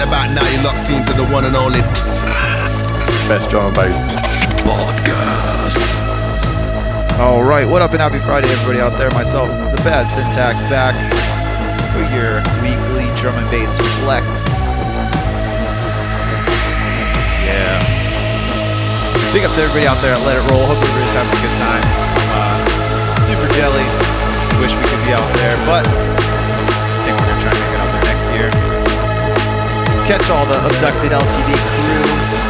Right about now, you're locked into the one and only best drum and bass podcast. All right, what up and happy Friday, everybody out there. Myself, the Bad Syntax, back for your weekly drum and bass flex. Yeah. Big up to everybody out there at Let It Roll. Hope everybody's having a good time. Uh, super jelly. Wish we could be out there, but Catch all the abducted LTD crew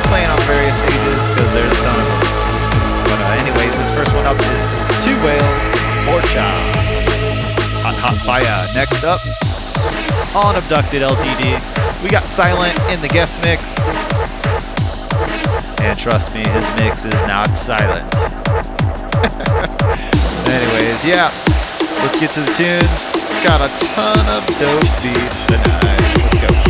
playing on various stages because there's a ton of them. But uh, anyways, this first one up is Two Whales, Orca. Hot Hot Fire. Next up, on Abducted LTD, we got Silent in the guest mix. And trust me, his mix is not silent. anyways, yeah, let's get to the tunes. Got a ton of dope beats tonight. Let's go.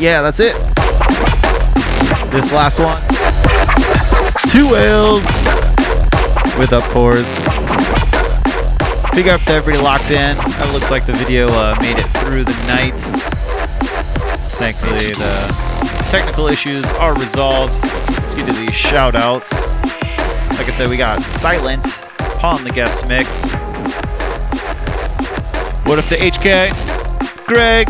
Yeah, that's it. This last one. Two whales with up cores. Big up to everybody locked in. That looks like the video uh, made it through the night. Thankfully, the technical issues are resolved. Let's get to these shout outs. Like I said, we got Silent upon the guest mix. What up to HK, Greg,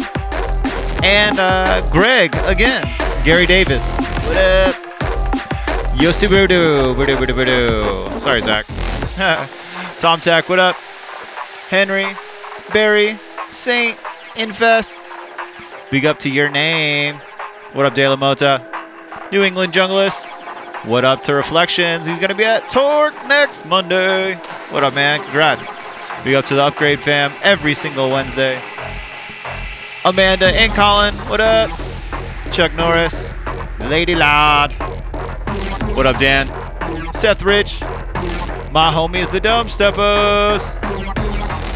and uh, Greg again, Gary Davis. What up? Yosi Budu, Budu, Budu, Budu. Sorry, Zach. Tom Tech, what up? Henry, Barry, Saint, Infest. Big up to your name. What up, De La Mota? New England Junglist. What up to Reflections? He's going to be at Torque next Monday. What up, man? Congrats. Big up to the Upgrade fam every single Wednesday. Amanda and Colin, what up? Chuck Norris, Lady Loud. What up, Dan? Seth Rich. My homie is the Dome Steppers.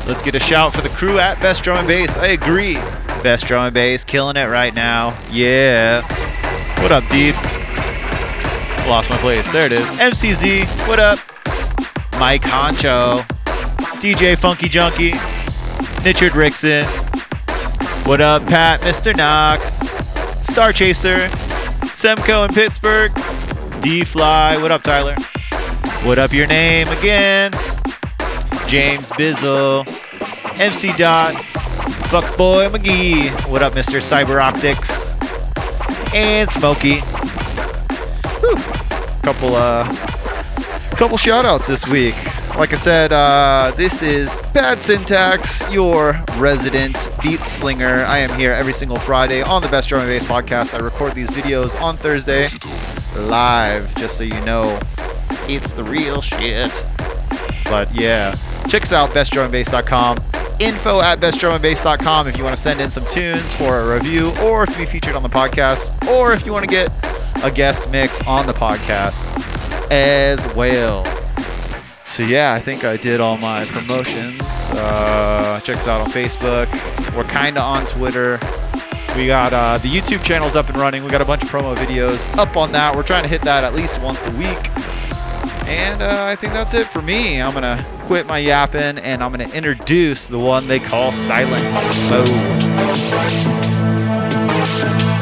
Let's get a shout for the crew at Best Drum and Bass. I agree. Best Drum and Bass, killing it right now. Yeah. What up, Deep? Lost my place. There it is. MCZ, what up? Mike Honcho. DJ Funky Junkie. Richard Rickson. What up, Pat? Mr. Knox. Star Chaser. Semco in Pittsburgh. D Fly. What up, Tyler? What up, your name again? James Bizzle. MC Dot. Fuckboy McGee. What up, Mr. Cyber Optics? And Smokey. Whew. Couple uh couple shout outs this week. Like I said, uh, this is Bad Syntax, your resident beat slinger. I am here every single Friday on the Best Drum and Bass podcast. I record these videos on Thursday live, just so you know it's the real shit. But yeah, check us out, bestdrumandbass.com. Info at bestdrumandbass.com if you want to send in some tunes for a review or to be featured on the podcast, or if you want to get a guest mix on the podcast as well. So yeah, I think I did all my promotions. Uh, check us out on Facebook. We're kind of on Twitter. We got uh, the YouTube channel's up and running. We got a bunch of promo videos up on that. We're trying to hit that at least once a week. And uh, I think that's it for me. I'm gonna quit my yapping and I'm gonna introduce the one they call Silence Mode.